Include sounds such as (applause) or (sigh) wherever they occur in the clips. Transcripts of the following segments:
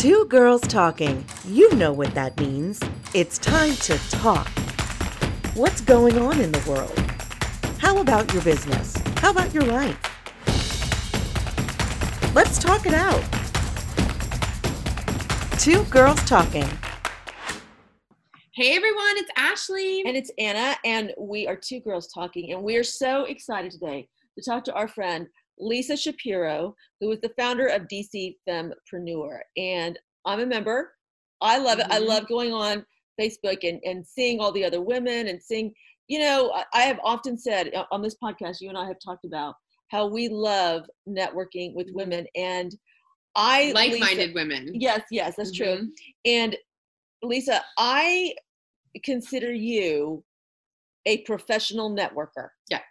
Two girls talking. You know what that means. It's time to talk. What's going on in the world? How about your business? How about your life? Let's talk it out. Two girls talking. Hey everyone, it's Ashley. And it's Anna, and we are two girls talking, and we are so excited today to talk to our friend Lisa Shapiro, who is the founder of DC Fempreneur. And I'm a member. I love it. I Mhm. love going on Facebook and, and seeing all the other women and seeing, you know, I- I have often said uh, on this podcast, you and I have talked about how we love networking with Mhm. women. And I, Like-minded Lisa- women. yes, yes, that's true. Mhm. And Lisa, I consider you a professional networker. That-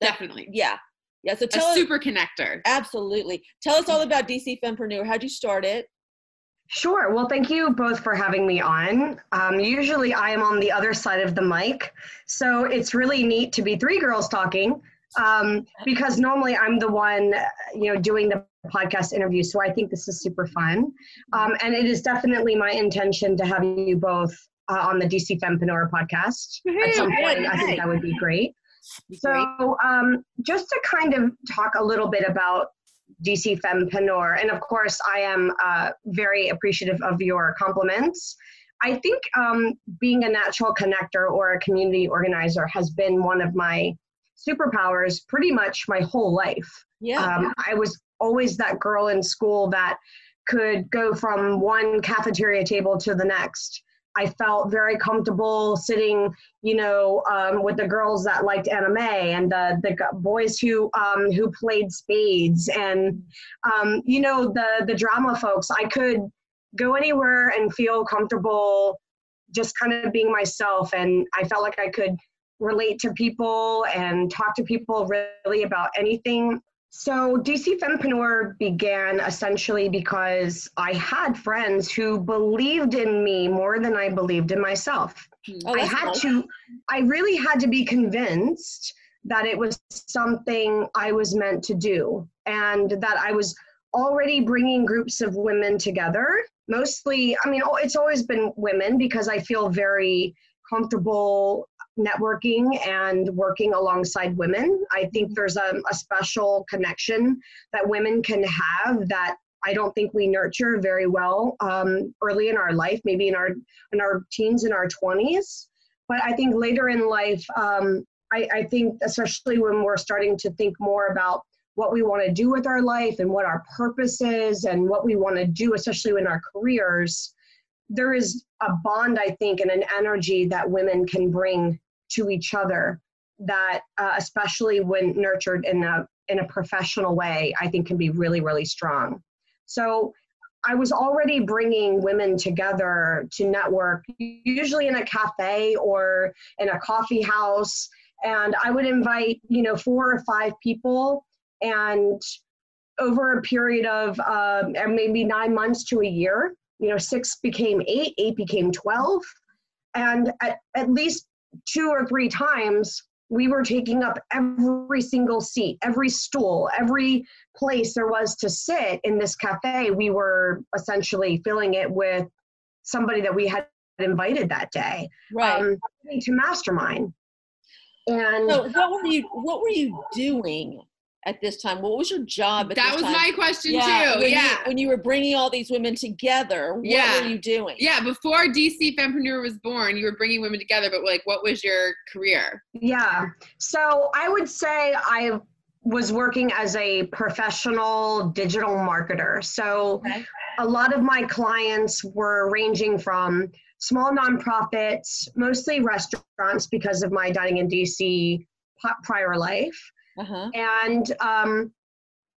Definitely. Yeah. Yeah. So A tell us super connector. absolutely. Tell us all about DC Fempreneur. How'd you start it? Sure. Well, thank you both for having me on. Um, usually I am on the other side of the mic. So it's really neat to be three girls talking um, because normally I'm the one, uh, you know, doing the podcast interview. So I think this is super fun. Um, and it is definitely my intention to have you both uh, on the DC Fempreneur podcast at some point. I think that would be great. So, um, just to kind of talk a little bit about DC Fempreneur, and of course, I am uh, very appreciative of your compliments. I think um, being a natural connector or a community organizer has been one of my superpowers pretty much my whole life. Yeah. Um, I was always that girl in school that could go from one cafeteria table to the next. I felt very comfortable sitting, you know, um, with the girls that liked anime and the the boys who um, who played spades and um, you know the the drama folks. I could go anywhere and feel comfortable, just kind of being myself, and I felt like I could relate to people and talk to people really about anything so DC Fempreneur began essentially because I had friends who believed in me more than I believed in myself. Oh, I had nice. to, I really had to be convinced that it was something I was meant to do and that I was already bringing groups of women together. Mostly, I mean, it's always been women because I feel very comfortable networking and working alongside women. I think there's a, a special connection that women can have that I don't think we nurture very well um, early in our life, maybe in our in our teens and our 20s. But I think later in life, um, I, I think especially when we're starting to think more about what we want to do with our life and what our purpose is and what we want to do, especially in our careers, there is a bond, I think, and an energy that women can bring to each other that, uh, especially when nurtured in a in a professional way, I think can be really, really strong. So I was already bringing women together to network, usually in a cafe or in a coffee house. And I would invite, you know, four or five people. And over a period of um, maybe nine months to a year, you know, six became eight, eight became 12. And at, at least two or three times, we were taking up every single seat, every stool, every place there was to sit in this cafe. We were essentially filling it with somebody that we had invited that day Right. um, to mastermind. And so what were you what were you doing at this time? What was your job at That this was time? my question yeah, too. when yeah. You, when you were bringing all these women together, what Yeah. were you doing? yeah, before DC Fempreneur was born, you were bringing women together, but like, what was your career? Yeah. So I would say I was working as a professional digital marketer. So Okay. a lot of my clients were ranging from small nonprofits, mostly restaurants because of my dining in DC prior life. Uh-huh. And um,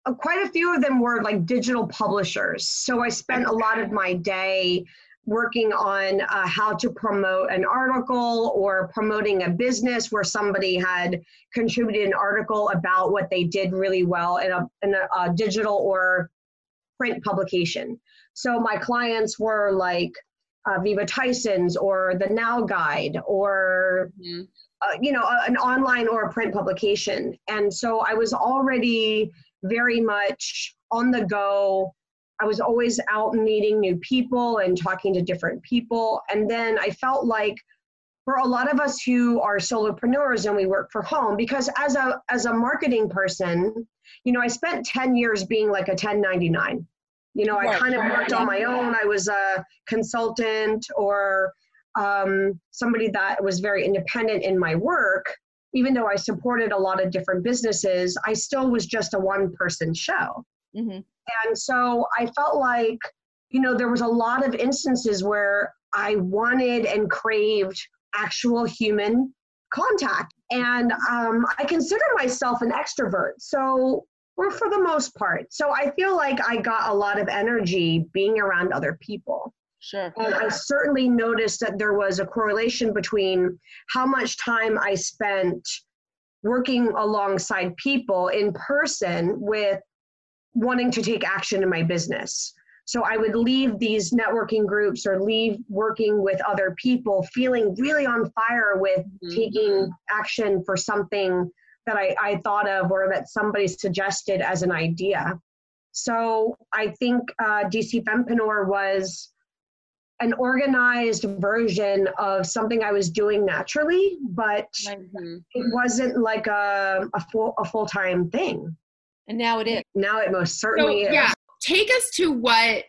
uh, quite a few of them were like digital publishers. So I spent a lot of my day working on uh, how to promote an article or promoting a business where somebody had contributed an article about what they did really well in a, in a, a digital or print publication. So my clients were like uh, Viva Tyson's or the Now Guide or Mhm. uh, you know, a- an online or a print publication. And so I was already very much on the go, I was always out meeting new people and talking to different people. And then I felt like for a lot of us who are solopreneurs and we work for home, because as a as a marketing person, you know, I spent 10 years being like a 1099. You know, I kind of worked on my own. I was a consultant or um, somebody that was very independent in my work. Even though I supported a lot of different businesses, I still was just a one person show. Mm-hmm. And so I felt like, you know, there was a lot of instances where I wanted and craved actual human contact. And um, I consider myself an extrovert. So, or for the most part. So I feel like I got a lot of energy being around other people. Sure. And I certainly noticed that there was a correlation between how much time I spent working alongside people in person with wanting to take action in my business. So I would leave these networking groups or leave working with other people feeling really on fire with mm-hmm. taking action for something that I, I thought of or that somebody suggested as an idea. So I think uh, DC Fempreneur was an organized version of something I was doing naturally, but mm-hmm. it wasn't like a, a full a full time thing. And now it is. Now it most certainly so, is. Yeah take us to what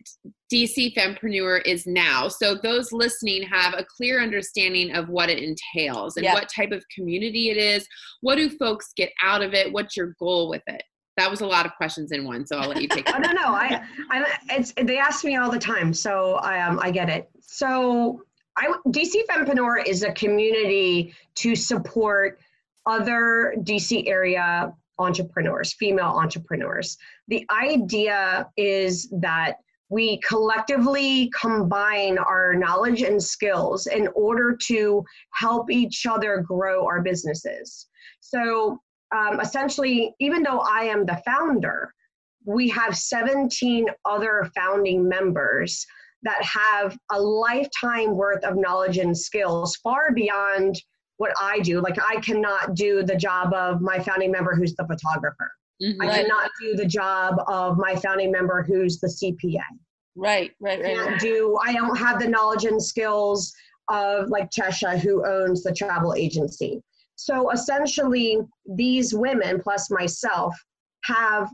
DC Fempreneur is now. So those listening have a clear understanding of what it entails and what type of community it is. What do folks get out of it? What's your goal with it? That was a lot of questions in one, so I'll let you take. (laughs) I don't know. I, I, it's they ask me all the time, so I um I get it. So I DC Fempreneur is a community to support other DC area entrepreneurs, female entrepreneurs. The idea is that we collectively combine our knowledge and skills in order to help each other grow our businesses. So, um, essentially, even though I am the founder, we have 17 other founding members that have a lifetime worth of knowledge and skills far beyond what I do. Like I cannot do the job of my founding member who's the photographer. Mm-hmm. I cannot do the job of my founding member who's the CPA. Right, right, right. I do I don't have the knowledge and skills of like Chesha who owns the travel agency. So essentially these women plus myself have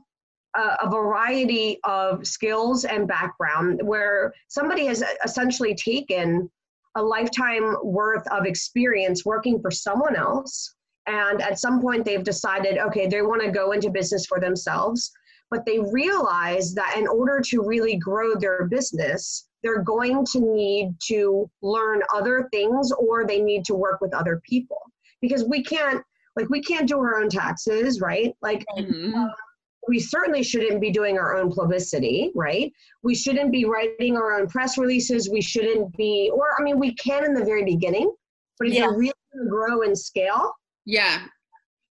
a, a variety of skills and background where somebody has essentially taken a lifetime worth of experience working for someone else. And at some point, they've decided, okay, they want to go into business for themselves. But they realize that in order to really grow their business, they're going to need to learn other things or they need to work with other people because we can't like we can't do our own taxes right like mm-hmm. um, we certainly shouldn't be doing our own publicity, right? We shouldn't be writing our own press releases. We shouldn't be, or I mean, we can in the very beginning, but if yeah. you're really going to grow and scale, yeah,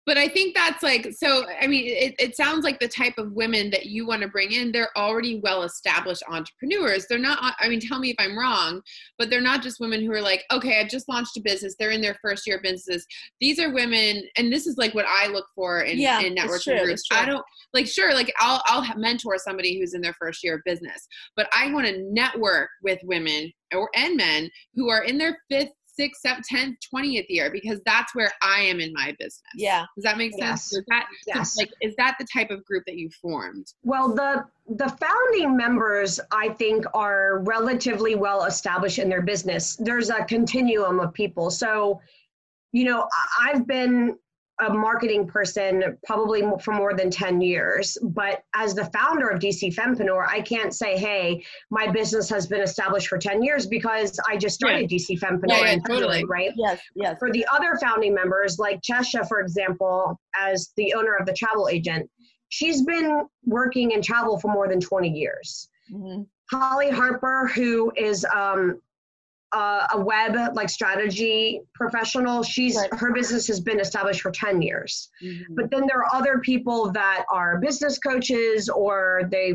but i think that's like so i mean it, it sounds like the type of women that you want to bring in they're already well established entrepreneurs. They're not i mean tell me if i'm wrong but they're not just women who are like okay i've just launched a business. They're in their first year of business these are women and this is like what i look for in, yeah, in networking groups. I don't like sure like i'll i'll mentor somebody who's in their first year of business but i want to network with women or and men who are in their fifth sixth, seventh, tenth, twentieth year because that's where I am in my business. Yeah. Does that make sense? Yes. Is that yes. like is that the type of group that you formed? Well, the the founding members I think are relatively well established in their business. There's a continuum of people. So, you know, I've been a marketing person probably for more than 10 years. But as the founder of DC Fempreneur, I can't say, hey, my business has been established for 10 years because I just started yeah. DC Fempreneur. Yeah, yeah totally. Right? Yes, yes. For the other founding members, like Chesha, for example, as the owner of the travel agent, she's been working in travel for more than 20 years. Mm-hmm. Holly Harper, who is um, uh, a web like strategy professional she's right. her business has been established for 10 years mm-hmm. but then there are other people that are business coaches or they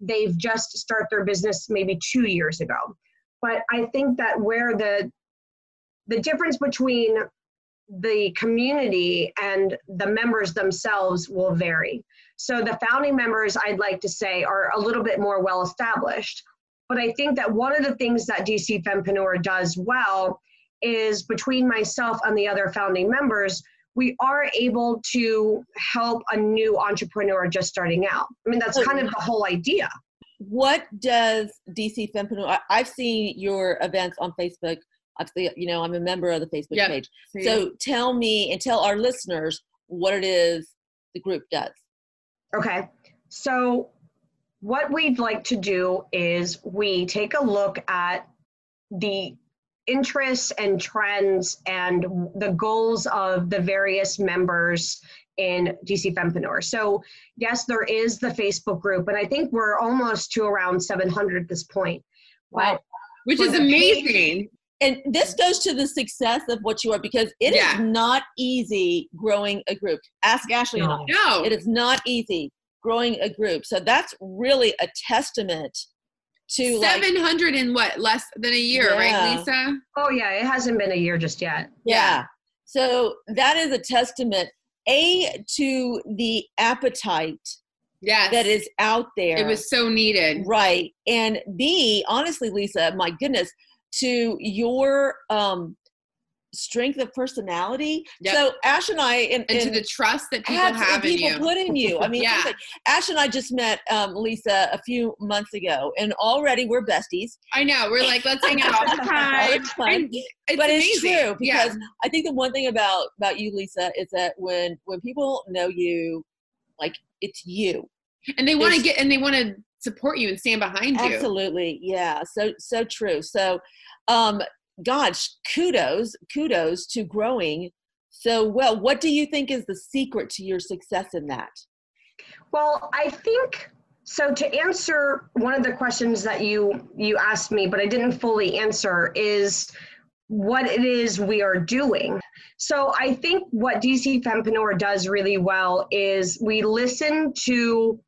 they've just start their business maybe two years ago but i think that where the the difference between the community and the members themselves will vary So the founding members, I'd like to say, are a little bit more well established. But I think that one of the things that DC Fempreneur does well is between myself and the other founding members, we are able to help a new entrepreneur just starting out. I mean, that's kind of the whole idea. What does DC Fempreneur? I've seen your events on Facebook. I've seen, you know, I'm a member of the Facebook Yep. page. So tell me and tell our listeners what it is the group does. Okay. So, what we'd like to do is we take a look at the interests and trends and the goals of the various members in DC Fempreneur. So, yes, there is the Facebook group, and I think we're almost to around 700 at this point. Wow. which is the page- amazing. And this goes to the success of what you are because it is Yeah. not easy growing a group. Ask Ashley. and I. No, It is not easy growing a group. So that's really a testament to like seven hundred in what less than a year, Yeah. right, Lisa? Oh, yeah, it hasn't been a year just yet. yeah. So that is a testament a to the appetite Yes, that is out there. It was so needed. right. And B, honestly, Lisa, my goodness, to your um strength of personality. Yep. So Ash and I and, And to the trust that people have in people you. put in you. I mean, (laughs) Yeah. like- Ash and I just met um, Lisa a few months ago, and already we're besties. I know. We're like, let's hang out all the (laughs) time. It's fun. And it's but it's amazing. true Yeah. because I think the one thing about about you, Lisa, is that when when people know you, like it's you. and they want to get and they want to support you and stand behind you. Absolutely, yeah. So so true. So, um, gosh, kudos, kudos to growing so well. What do you think is the secret to your success in that? Well, I think so to answer one of the questions that you you asked me but I didn't fully answer is what it is we are doing. So I think what DC Fempreneur does really well is we listen to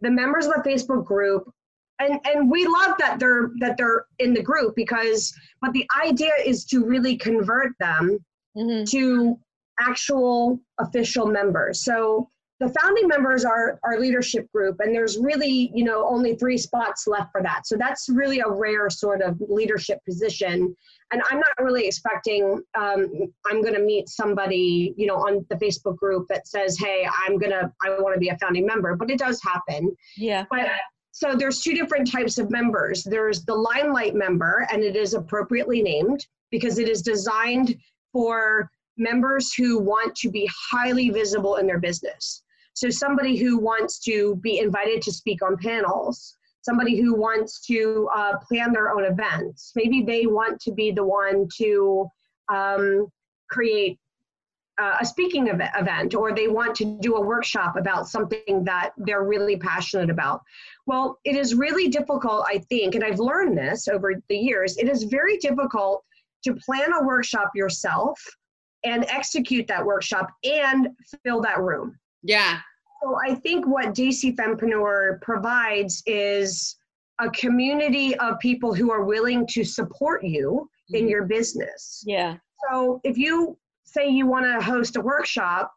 the members of the Facebook group and and we love that they're that they're in the group because but the idea is to really convert them Mm-hmm. to actual official members. So the founding members are our leadership group, and there's really, you know, only three spots left for that. So that's really a rare sort of leadership position. And I'm not really expecting um, I'm going to meet somebody, you know, on the Facebook group that says, "Hey, I'm gonna, I want to be a founding member," but it does happen. Yeah. But so there's two different types of members. There's the limelight member, and it is appropriately named because it is designed for members who want to be highly visible in their business. So somebody who wants to be invited to speak on panels, somebody who wants to uh, plan their own events. Maybe they want to be the one to um, create uh, a speaking event or they want to do a workshop about something that they're really passionate about. Well, it is really difficult, I think, and I've learned this over the years, it is very difficult to plan a workshop yourself and execute that workshop and fill that room. Yeah. So I think what DC Fempreneur provides is a community of people who are willing to support you in your business. Yeah. So if you say you want to host a workshop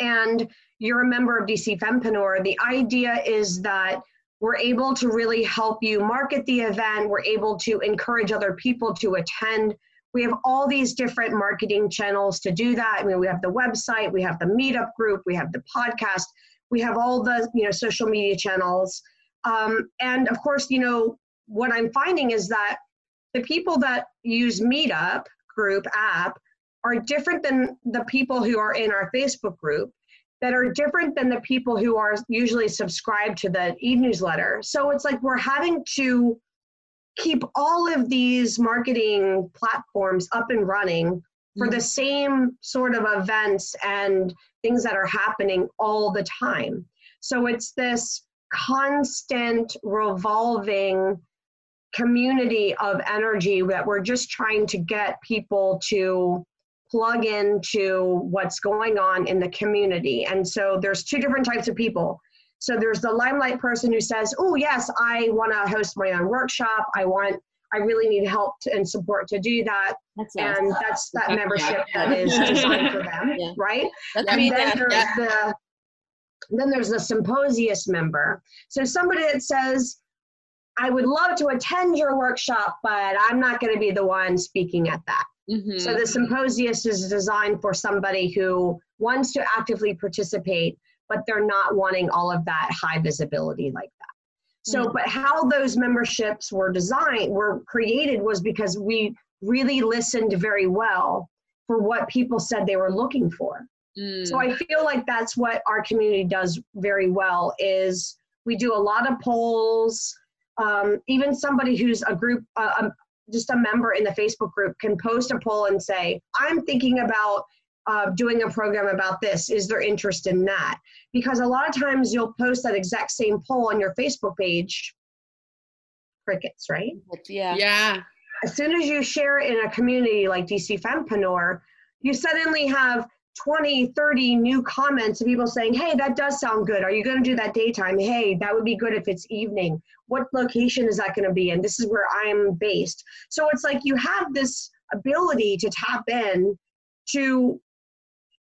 and you're a member of DC Fempreneur, the idea is that we're able to really help you market the event. We're able to encourage other people to attend. We have all these different marketing channels to do that. I mean, we have the website, we have the meetup group, we have the podcast, we have all the you know social media channels, um, and of course, you know what I'm finding is that the people that use Meetup group app are different than the people who are in our Facebook group that are different than the people who are usually subscribed to the e-newsletter. So it's like we're having to keep all of these marketing platforms up and running for the same sort of events and things that are happening all the time. So it's this constant revolving community of energy that we're just trying to get people to plug into what's going on in the community. And so there's two different types of people. So there's the limelight person who says, "Oh yes, I want to host my own workshop. I want I really need help to, and support to do that." That's And awesome. that's that Yeah. membership that is designed for them, (laughs) Yeah. right? That's I And mean, then that- there's yeah. the Then there's the symposius member. So somebody that says, I would love to attend your workshop, but I'm not going to be the one speaking at that. Mhm. So the symposius is designed for somebody who wants to actively participate, but they're not wanting all of that high visibility like that. So, but how those memberships were designed, were created was because we really listened very well for what people said they were looking for. Mm. So I feel like that's what our community does very well is we do a lot of polls. Um, even somebody who's a group, uh, um, just a member in the Facebook group can post a poll and say, I'm thinking about uh, doing a program about this. Is there interest in that? Because a lot of times you'll post that exact same poll on your Facebook page, crickets, right? Yeah. yeah. as soon as you share it in a community like DC Fempreneur, you suddenly have 20, 30 new comments of people saying, hey, that does sound good. Are you going to do that daytime? Hey, that would be good if it's evening. What location is that going to be? And this is where I'm based. So it's like you have this ability to tap in to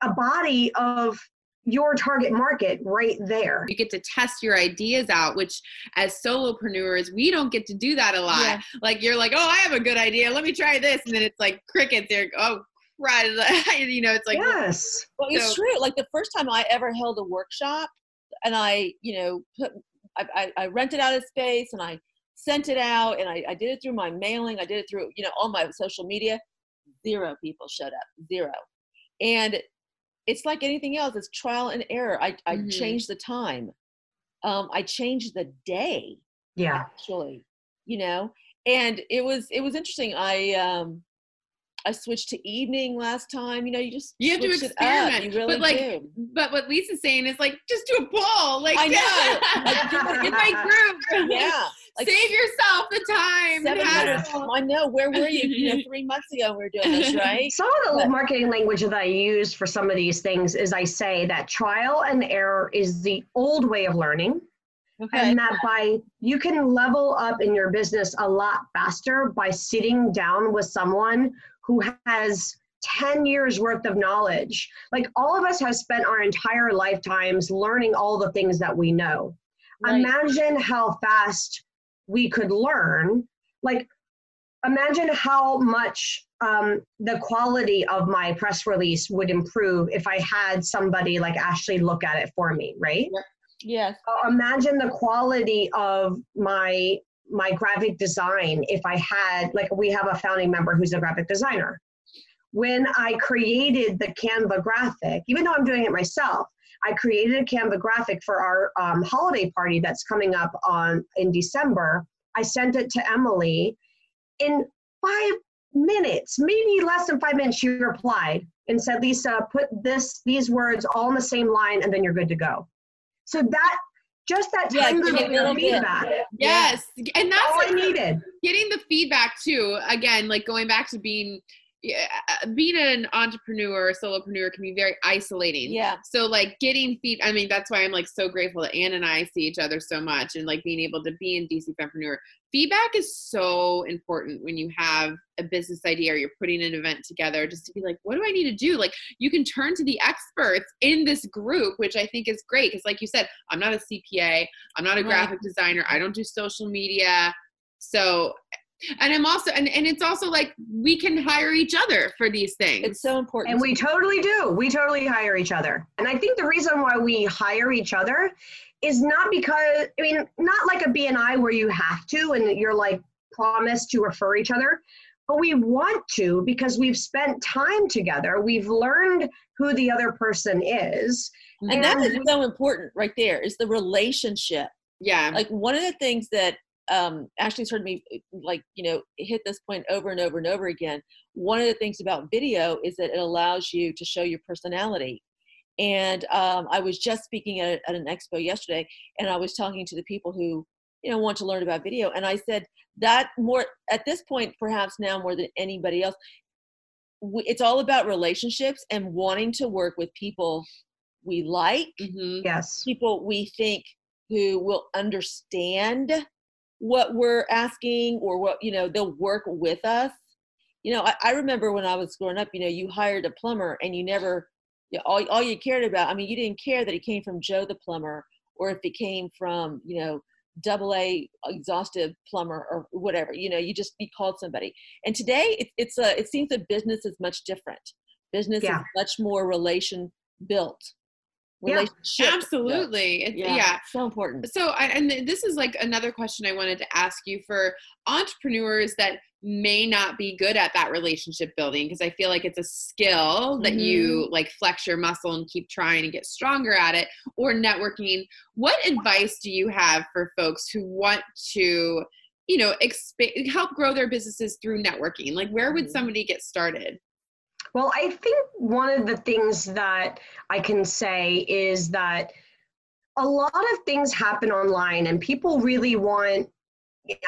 a body of your target market right there. You get to test your ideas out, which as solopreneurs, we don't get to do that a lot. Yeah. Like you're like, oh, I have a good idea. Let me try this. And then it's like crickets. They're, oh, crud. (laughs) you know, it's like, yes. Well, it's So- true. Like the first time I ever held a workshop, and I, you know, put, I, I, I rented out a space and I sent it out, and I, I did it through my mailing. I did it through, you know, all my social media. Zero people showed up. Zero, and it's like anything else. It's trial and error. I, I Mhm. changed the time. Um, I changed the day Yeah. actually you know and it was it was interesting i um i switched to evening last time you know you just You have to switch it up. experiment, you really but, like, do but what Lisa's saying is like, just do a poll. Like, I know. Like, do it in my group. (laughs) yeah like Save yourself the time. and have 700 it. i know where were you you know (laughs) three months ago we were doing this right Some of the But- marketing language that I use for some of these things is I say that trial and error is the old way of learning, okay and that by you can level up in your business a lot faster by sitting down with someone who has 10 years worth of knowledge. Like all of us have spent our entire lifetimes learning all the things that we know. Right. Imagine how fast we could learn. Like, imagine how much um, the quality of my press release would improve if I had somebody like Ashley look at it for me, right? yes Uh, imagine the quality of my my graphic design if I had like we have a founding member who's a graphic designer. When I created the Canva graphic, even though I'm doing it myself, I created a Canva graphic for our um, holiday party that's coming up on in December. I sent it to Emily. In five minutes, maybe less than five minutes, she replied and said, "Lisa, put this these words all in the same line, and then you're good to go." So that just that tiny little feedback, Yes. And that's all I needed. getting the feedback too again like going back to being yeah, being an entrepreneur solopreneur can be very isolating. Yeah. So like getting feed i mean that's why i'm like so grateful that Anne and i see each other so much and like being able to be in dc fempreneur feedback is so important when you have a business idea or you're putting an event together just to be like what do i need to do? Like you can turn to the experts in this group which i think is great because like you said i'm not a cpa i'm not a Right. graphic designer i don't do social media. So and i'm also and, and it's also like we can hire each other for these things it's so important And we totally do. We totally hire each other. And I think the reason why we hire each other is not because, I mean, not like a BNI where you have to and you're like promised to refer each other, but we want to because we've spent time together. We've learned who the other person is. and that is so important right there is the relationship yeah like one of the things that um, Ashley's heard me like you know hit this point over and over and over again. One of the things about video is that it allows you to show your personality. And um, I was just speaking at, at an expo yesterday, and I was talking to the people who you know want to learn about video, and I said that more at this point, perhaps now more than anybody else, we, it's all about relationships and wanting to work with people we like Mhm. Yes. people we think who will understand what we're asking or what you know they'll work with us you know I, I remember when i was growing up you know you hired a plumber and you never Yeah, all, all you cared about. I mean, you didn't care that it came from Joe the plumber, or if it came from you know double A exhaustive plumber or whatever. You know, you just you called somebody. And today, it, it's a it seems that business is much different. Business Yeah. is much more relation built. Yeah, Relationship built. Absolutely. Yeah, yeah. so important. So, I, and this is like another question I wanted to ask you for entrepreneurs that may not be good at that relationship building because I feel like it's a skill that you like flex your muscle and keep trying to get stronger at it or networking. What advice do you have for folks who want to, you know, exp- help grow their businesses through networking? Like, where would Mhm. somebody get started? Well, I think one of the things that I can say is that a lot of things happen online and people really want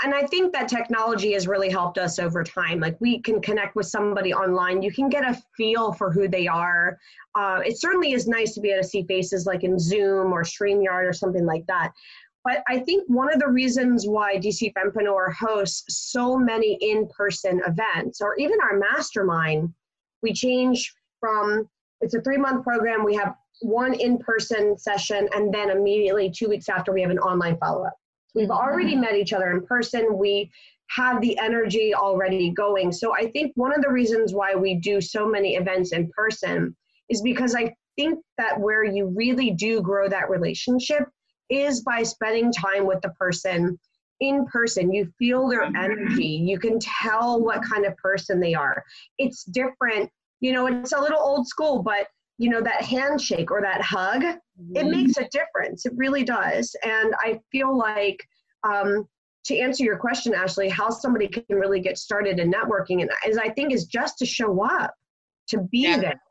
and I think that technology has really helped us over time. Like we can connect with somebody online, you can get a feel for who they are. Uh, it certainly is nice to be able to see faces like in Zoom or StreamYard or something like that. But I think one of the reasons why DC Fempreneur hosts so many in-person events, or even our mastermind, we change from it's a three-month program. We have one in-person session, and then immediately two weeks after, we have an online follow-up. We've mm-hmm. already met each other in person. We have the energy already going. So I think one of the reasons why we do so many events in person is because I think that where you really do grow that relationship is by spending time with the person in person. You feel their energy. You can tell what kind of person they are. It's different. You know, it's a little old school, but you know, that handshake or that hug, it Mhm. makes a difference. It really does. And I feel like um, to answer your question, Ashley, how somebody can really get started in networking, and is I think is just to show up, to be Yeah. there.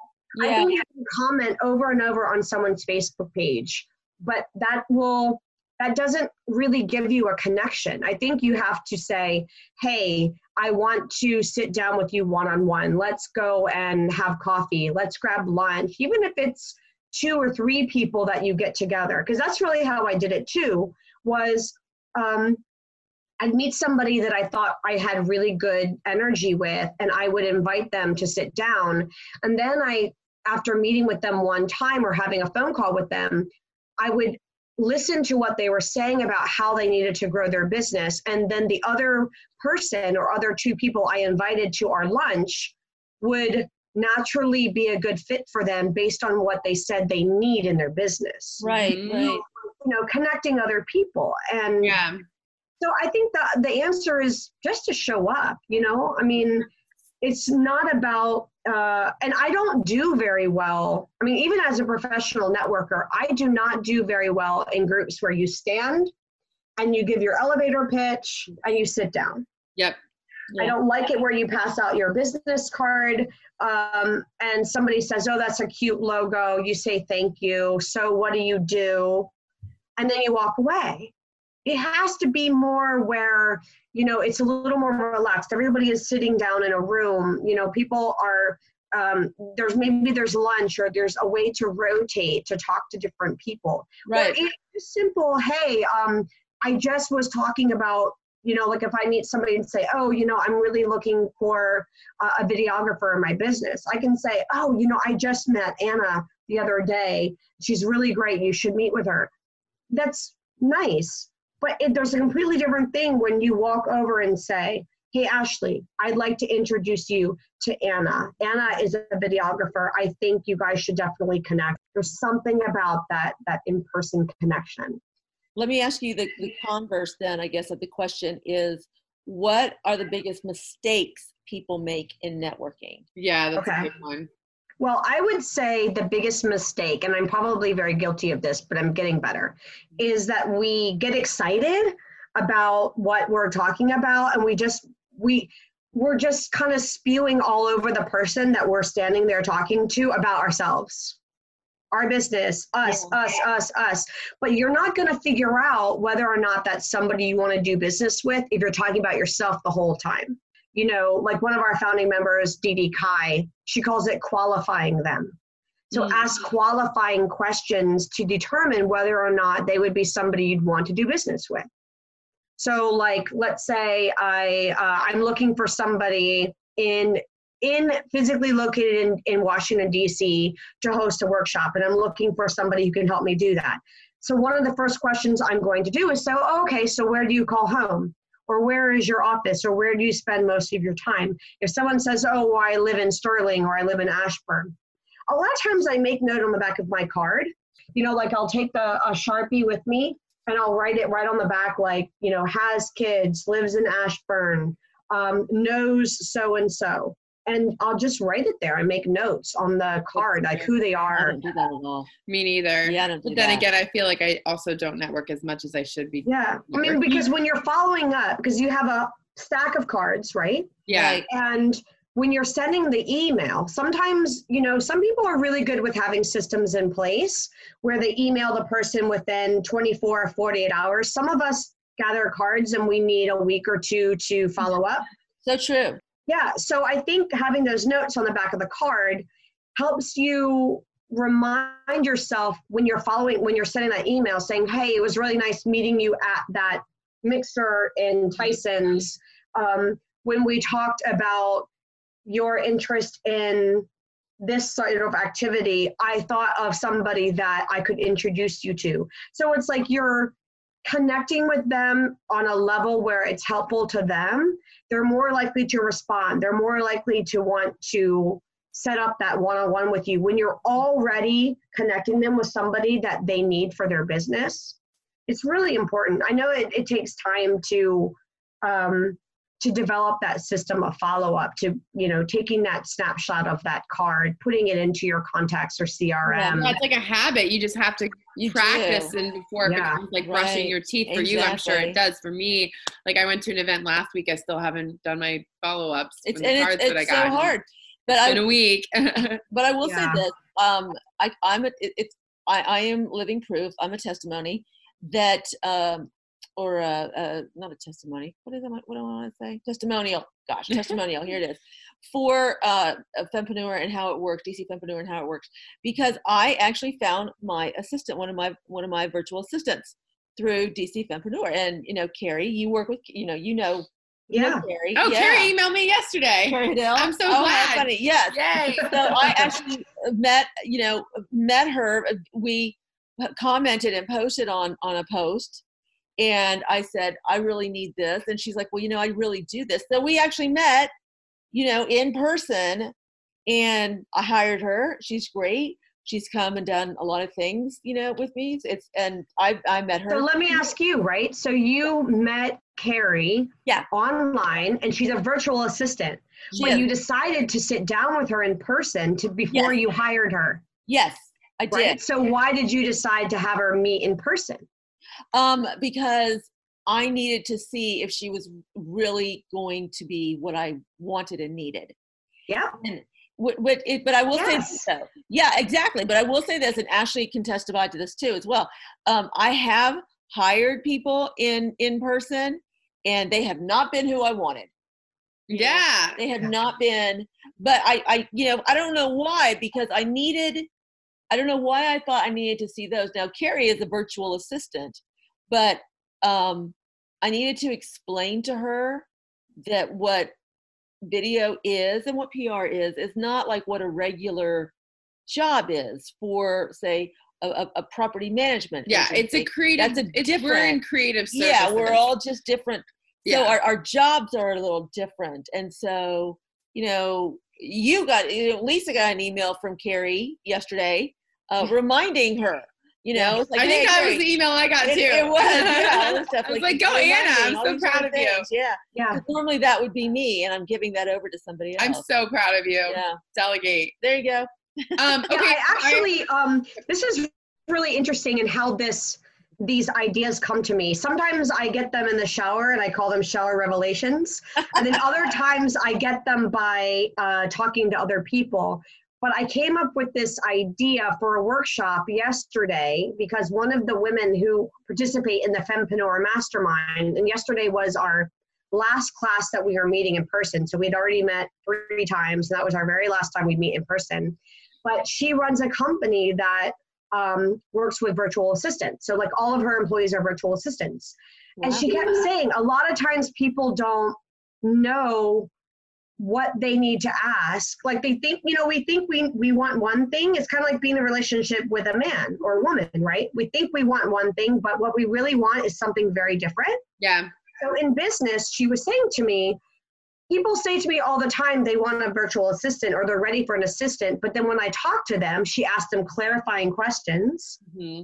I think you can comment over and over on someone's Facebook page, but that will that doesn't really give you a connection. I think you have to say, "Hey, I want to sit down with you one on one. Let's go and have coffee. Let's grab lunch." Even if it's two or three people that you get together, because that's really how I did it too. Was um, I'd meet somebody that I thought I had really good energy with, and I would invite them to sit down. And then I, after meeting with them one time or having a phone call with them, I would listen to what they were saying about how they needed to grow their business. And then the other person or other two people I invited to our lunch would naturally be a good fit for them based on what they said they need in their business. Right, Mhm. right. You know, connecting other people. And Yeah. so I think the the answer is just to show up. You know, I mean, it's not about. Uh, and I don't do very well. I mean, even as a professional networker, I do not do very well in groups where you stand and you give your elevator pitch and you sit down. Yep. I don't like it where you pass out your business card um, and somebody says, Oh, that's a cute logo. You say thank you. So, what do you do? And then you walk away. It has to be more where, you know, it's a little more relaxed. Everybody is sitting down in a room. You know, people are, um, there's maybe there's lunch or there's a way to rotate to talk to different people. Right. Or it's simple, hey, um, I just was talking about, you know, like if I meet somebody and say, oh, you know, I'm really looking for uh, a videographer in my business, I can say, oh, you know, I just met Anna the other day. She's really great. You should meet with her. That's nice. But it, there's a completely different thing when you walk over and say, hey, Ashley, I'd like to introduce you to Anna. Anna is a videographer. I think you guys should definitely connect. There's something about that, that in-person connection. Let me ask you the, the converse then, I guess, of the question is what are the biggest mistakes people make in networking? Yeah, that's Okay. a good one. Well, I would say the biggest mistake, and I'm probably very guilty of this, but I'm getting better, is that we get excited about what we're talking about and we just we we're just kind of spewing all over the person that we're standing there talking to about ourselves. Our business, us, Yeah. us, us, us. But you're not going to figure out whether or not that's somebody you want to do business with if you're talking about yourself the whole time. You know, like one of our founding members, Dee Dee Kai, she calls it qualifying them. So Mm. ask qualifying questions to determine whether or not they would be somebody you'd want to do business with. So, like, let's say I uh, I'm looking for somebody in in physically located in, in Washington, D.C. to host a workshop, and I'm looking for somebody who can help me do that. So, one of the first questions I'm going to do is so, okay, so where do you call home? Or where is your office? Or where do you spend most of your time? If someone says, oh, well, I live in Sterling or I live in Ashburn, a lot of times I make note on the back of my card. You know, like I'll take the a Sharpie with me and I'll write it right on the back, like, you know, has kids, lives in Ashburn, um, knows so and so and I'll just write it there and make notes on the card, like who they I are. don't do that at all. Me neither. Yeah, I don't do But then that. again, I feel like I also don't network as much as I should be. Yeah, I mean, because when you're following up, because you have a stack of cards, right? Yeah. Right. And when you're sending the email, sometimes, you know, some people are really good with having systems in place where they email the person within 24 or 48 hours. Some of us gather cards and we need a week or two to follow up. So true. Yeah, so I think having those notes on the back of the card helps you remind yourself when you're following when you're sending that email saying, "Hey, it was really nice meeting you at that mixer in Tyson's." Um, when we talked about your interest in this sort of activity, I thought of somebody that I could introduce you to. So it's like you're connecting with them on a level where it's helpful to them they're more likely to respond. They're more likely to want to set up that one on one with you when you're already connecting them with somebody that they need for their business. It's really important. I know it, it takes time to um, to develop that system of follow up to you know taking that snapshot of that card putting it into your contacts or crm yeah, That's like a habit. You just have to You practice do. and before it Yeah. becomes like brushing Right. your teeth for you i'm sure it does for me like i went to an event last week i still haven't done my follow-ups It's from the and cards it's, that i it's got so hard. But in I a week (laughs) but I will Yeah. say this. Um I I'm a, it, it's I, I am living proof. I'm a testimony that um or uh, uh not a testimony. What is it? What do I want to say? Testimonial. Gosh, testimonial. Here it is. For uh a Fempreneur and how it works, DC Fempreneur and how it works. Because I actually found my assistant, one of my one of my virtual assistants through DC Fempreneur. And you know, Carrie, you work with you know, you know, you know yeah Carrie. oh yeah. carrie emailed me yesterday Carrie Hill. I'm so oh, how glad. funny. Yes. yay (laughs) So I actually met, you know, met her. We commented and posted on on a post, and I said, I really need this, and she's like, Well, you know, I really do this. So we actually met, you know, in person, and I hired her. She's great. She's come and done a lot of things, you know, with me. It's and I I met her. so let me ask you right so you met carrie Yeah. online and she's a virtual assistant She but is- you decided to sit down with her in person to before Yes. you hired her yes, I did. right so why did you decide to have her meet in person Um, because I needed to see if she was really going to be what I wanted and needed. yeah What, what it, but I will say this though. Yeah, exactly. But I will say this, and Ashley can testify to this too as well. Um, I have hired people in in person, and they have not been who I wanted. yeah They have not been. But I, I, you know, I don't know why because I needed. I don't know why I thought I needed to see those. Now Carrie is a virtual assistant, but um, I needed to explain to her that what video is and what PR is is not like what a regular job is for, say, a, a, property management. yeah it's a creative That's a it's we're in different- creative yeah, we're all just different. So Yeah. our, our jobs are a little different, and so you know, you got you know, Lisa got an email from Carrie yesterday, uh, reminding her. You know, it's like, i think "Hey, that was the email i got It, too it was, (laughs) yeah. It was I was definitely like, go Anna, I'm so proud little of you. things, Yeah, yeah 'Cause normally that would be me, and I'm giving that over to somebody else. i'm so proud of you yeah, delegate there you go. um Yeah, okay I actually, um, this is really interesting in how this these ideas come to me. Sometimes I get them in the shower, and I call them shower revelations, and then other (laughs) times I get them by uh, talking to other people. But I came up with this idea for a workshop yesterday because one of the women who participate in the Fempreneur Mastermind, and yesterday was our last class that we were meeting in person. So we'd already met three times, and that was our very last time we'd meet in person but she runs a company that um, works with virtual assistants. So, like, all of her employees are virtual assistants. And she kept saying a lot of times people don't know what they need to ask. Like they think, you know, we think we we want one thing. It's kind of like being in a relationship with a man or a woman, right? We think we want one thing, but what we really want is something very different. Yeah. So in business, she was saying to me, people say to me all the time they want a virtual assistant or they're ready for an assistant, but then when I talk to them, she asks them clarifying questions. hmm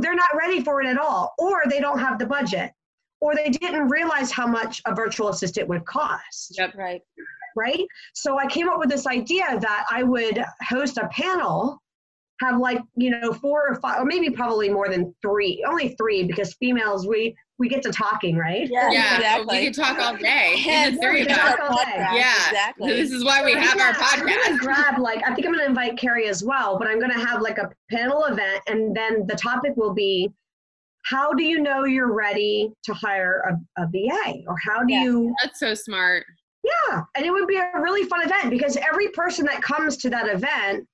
They're not ready for it at all, or they don't have the budget, or they didn't realize how much a virtual assistant would cost Yep. Right. Right? So I came up with this idea that I would host a panel, have like, you know, four or five, or maybe probably more than three, only three, because females, we, we get to talking, right? Yeah, Yeah. exactly. We could talk all day. (laughs) Yeah, the three of we us. talk all day. Yeah. Exactly. This is why we have our Yeah, I'm gonna grab like I think I'm gonna invite Carrie as well, but I'm gonna have like a panel event, and then the topic will be, how do you know you're ready to hire a, a VA, or how do Yeah. you? That's so smart. Yeah, and it would be a really fun event because every person that comes to that event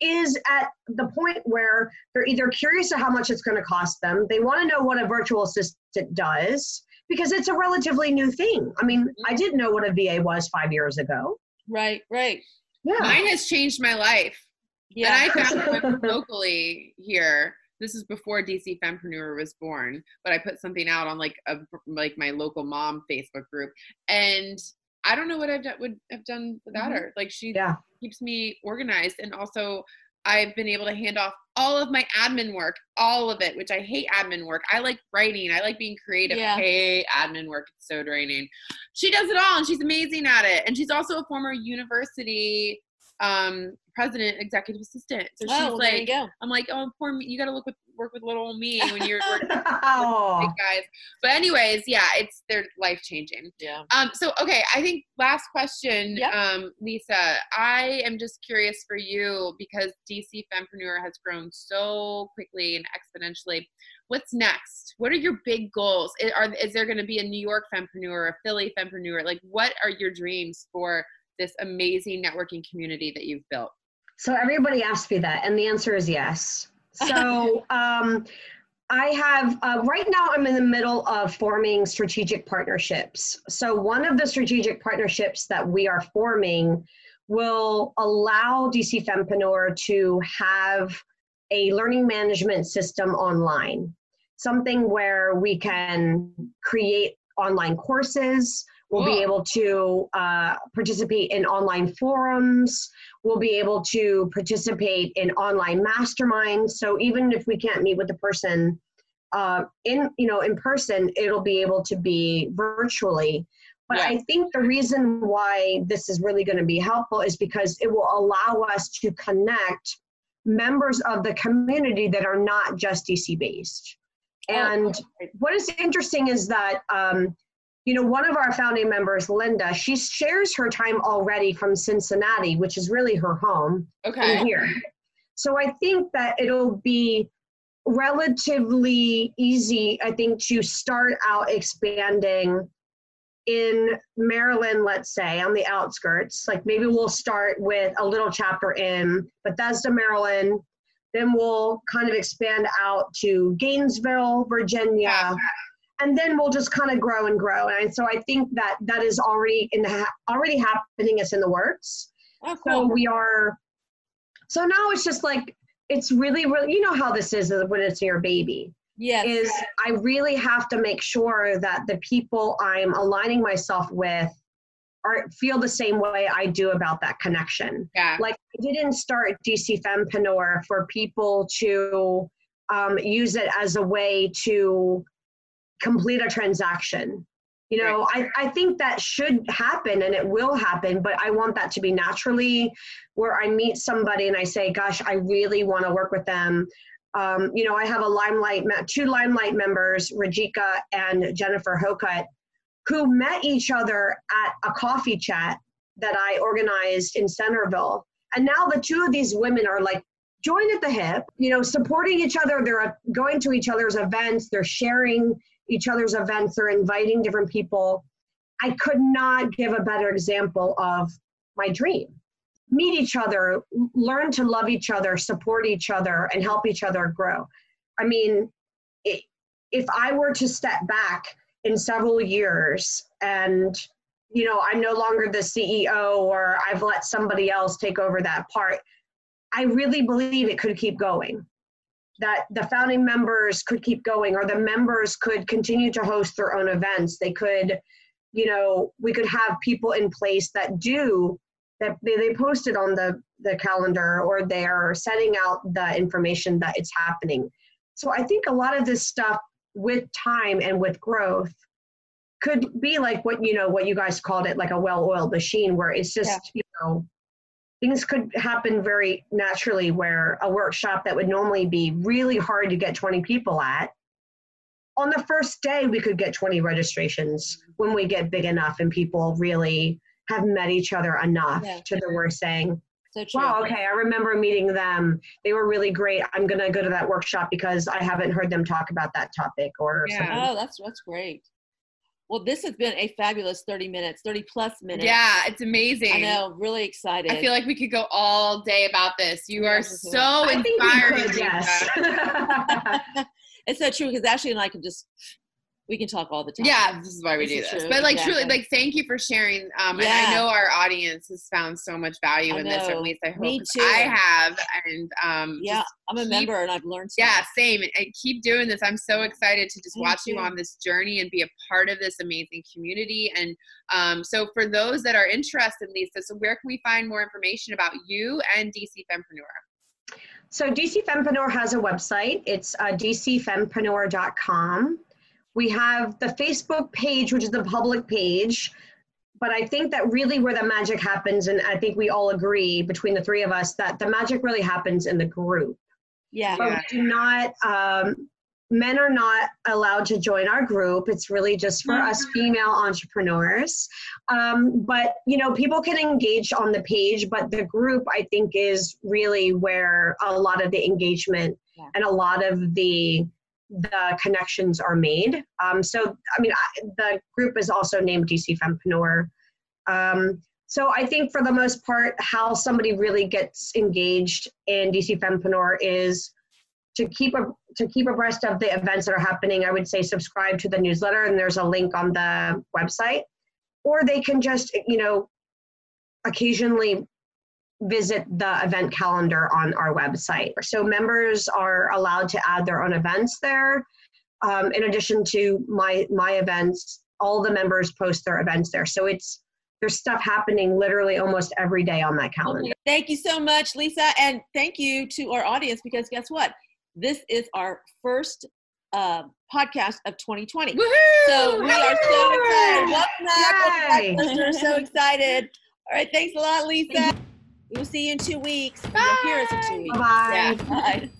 is at the point where they're either curious of how much it's going to cost them, they want to know what a virtual assistant does because it's a relatively new thing. I mean, I mm-hmm. didn't know what a VA was five years ago. Right. Right. Yeah. Mine has changed my life. Yeah. And I found (laughs) locally here. This is before DC Fempreneur was born, but I put something out on like a like my local mom Facebook group, and I don't know what I would have done without Mhm. her. Like she Yeah. keeps me organized, and also I've been able to hand off all of my admin work, all of it, which I hate admin work. I like writing. I like being creative. Yeah. I hate admin work. It's so draining. She does it all, and she's amazing at it. And she's also a former university um, president, executive assistant. So she's oh, well, there you like, go. I'm like, oh, poor me. You got to look with work with little old me when you're working (laughs) with oh. big guys. But anyways, yeah, it's they're life changing. Yeah. Um, so okay, I think last question, Yep. um, Lisa. I am just curious for you because DC Fempreneur has grown so quickly and exponentially. What's next? What are your big goals? I- Are is there going to be a New York Fempreneur, a Philly Fempreneur? Like, what are your dreams for this amazing networking community that you've built? So everybody asked me that, and the answer is yes. (laughs) So um, I have uh, right now. I'm in the middle of forming strategic partnerships. So one of the strategic partnerships that we are forming will allow DC Fempreneur to have a learning management system online, something where we can create online courses. We'll be able to uh, participate in online forums we'll be able to participate in online masterminds. So even if we can't meet with the person uh, in you know in person it'll be able to be virtually. But Yeah. i think the reason why this is really going to be helpful is because it will allow us to connect members of the community that are not just dc based. And what is interesting is that um, you know one of our founding members linda she shares her time already from cincinnati which is really her home Okay. here. So i think that it'll be relatively easy i think to start out expanding in maryland let's say on the outskirts. Like maybe we'll start with a little chapter in bethesda maryland. Then we'll kind of expand out to gainesville virginia and then we'll just kind of grow and grow and so i think that that is already in the ha- already happening it's in the works Oh, so we are so now it's just like it's really really you know how this is when it's your baby Yes. is i really have to make sure that the people i'm aligning myself with are feel the same way i do about that connection Yeah. like I didn't start DC Fempreneur for people to um, use it as a way to complete a transaction. You know, I, I think that should happen and it will happen, but I want that to be naturally where I meet somebody and I say, gosh, I really want to work with them. Um, you know, I have a Limelight, two Limelight members, Rajika and Jennifer Hokut, who met each other at a coffee chat that I organized in Centerville. And now the two of these women are like joined at the hip, you know, supporting each other. They're going to each other's events, they're sharing each other's events, they're inviting different people. I could not give a better example of my dream. Meet each other, learn to love each other, support each other, and help each other grow. I mean, it, if I were to step back in several years and you know, I'm no longer the CEO or I've let somebody else take over that part. I really believe it could keep going. That the founding members could keep going, or the members could continue to host their own events. They could, you know, we could have people in place that do that they, they post it on the, the calendar or they're setting out the information that it's happening. So I think a lot of this stuff with time and with growth could be like what you know what you guys called it like a well-oiled machine where it's just yeah. you know things could happen very naturally where a workshop that would normally be really hard to get 20 people at on the first day we could get 20 registrations when we get big enough and people really have met each other enough yeah. to the we're saying so wow okay i remember meeting them they were really great i'm going to go to that workshop because i haven't heard them talk about that topic or yeah. something. oh that's that's great well, this has been a fabulous 30 minutes, 30 plus minutes. Yeah, it's amazing. I know, really excited. I feel like we could go all day about this. You are mm-hmm. so inspiring. yes. (laughs) (laughs) it's so true because Ashley and I can just we can talk all the time. Yeah, this is why we this do this. But like exactly. truly, like thank you for sharing. Um, yeah. and I know our audience has found so much value in this. Or at least I hope Me too. I have. And um, yeah, I'm a keep, member and I've learned. Stuff. Yeah, same. And, and, keep doing this. I'm so excited to just Me watch too. you on this journey and be a part of this amazing community. And um, so for those that are interested, Lisa, so where can we find more information about you and DC Fempreneur? So DC Fempreneur has a website. It's uh, dcfempreneur.com. We have the Facebook page, which is the public page. But I think that really where the magic happens, and I think we all agree between the three of us that the magic really happens in the group. Yeah. But we do not, um, men are not allowed to join our group. It's really just for mm-hmm. us female entrepreneurs. Um, but, you know, people can engage on the page, but the group, I think, is really where a lot of the engagement yeah. and a lot of the the connections are made. Um, so, I mean, I, the group is also named DC Fempreneur. Um, so I think for the most part, how somebody really gets engaged in DC Fempreneur is to keep a, to keep abreast of the events that are happening. I would say subscribe to the newsletter, and there's a link on the website, or they can just you know occasionally visit the event calendar on our website. So members are allowed to add their own events there. Um, in addition to my my events, all the members post their events there. So it's there's stuff happening literally almost every day on that calendar. Thank you so much, Lisa, and thank you to our audience because guess what? This is our first uh, podcast of 2020. Woo-hoo! So we are so excited. Welcome back, listeners. So excited. All right, thanks a lot, Lisa. We'll see you in two weeks. Bye. You'll hear us in two weeks. Bye-bye. Yeah. Bye.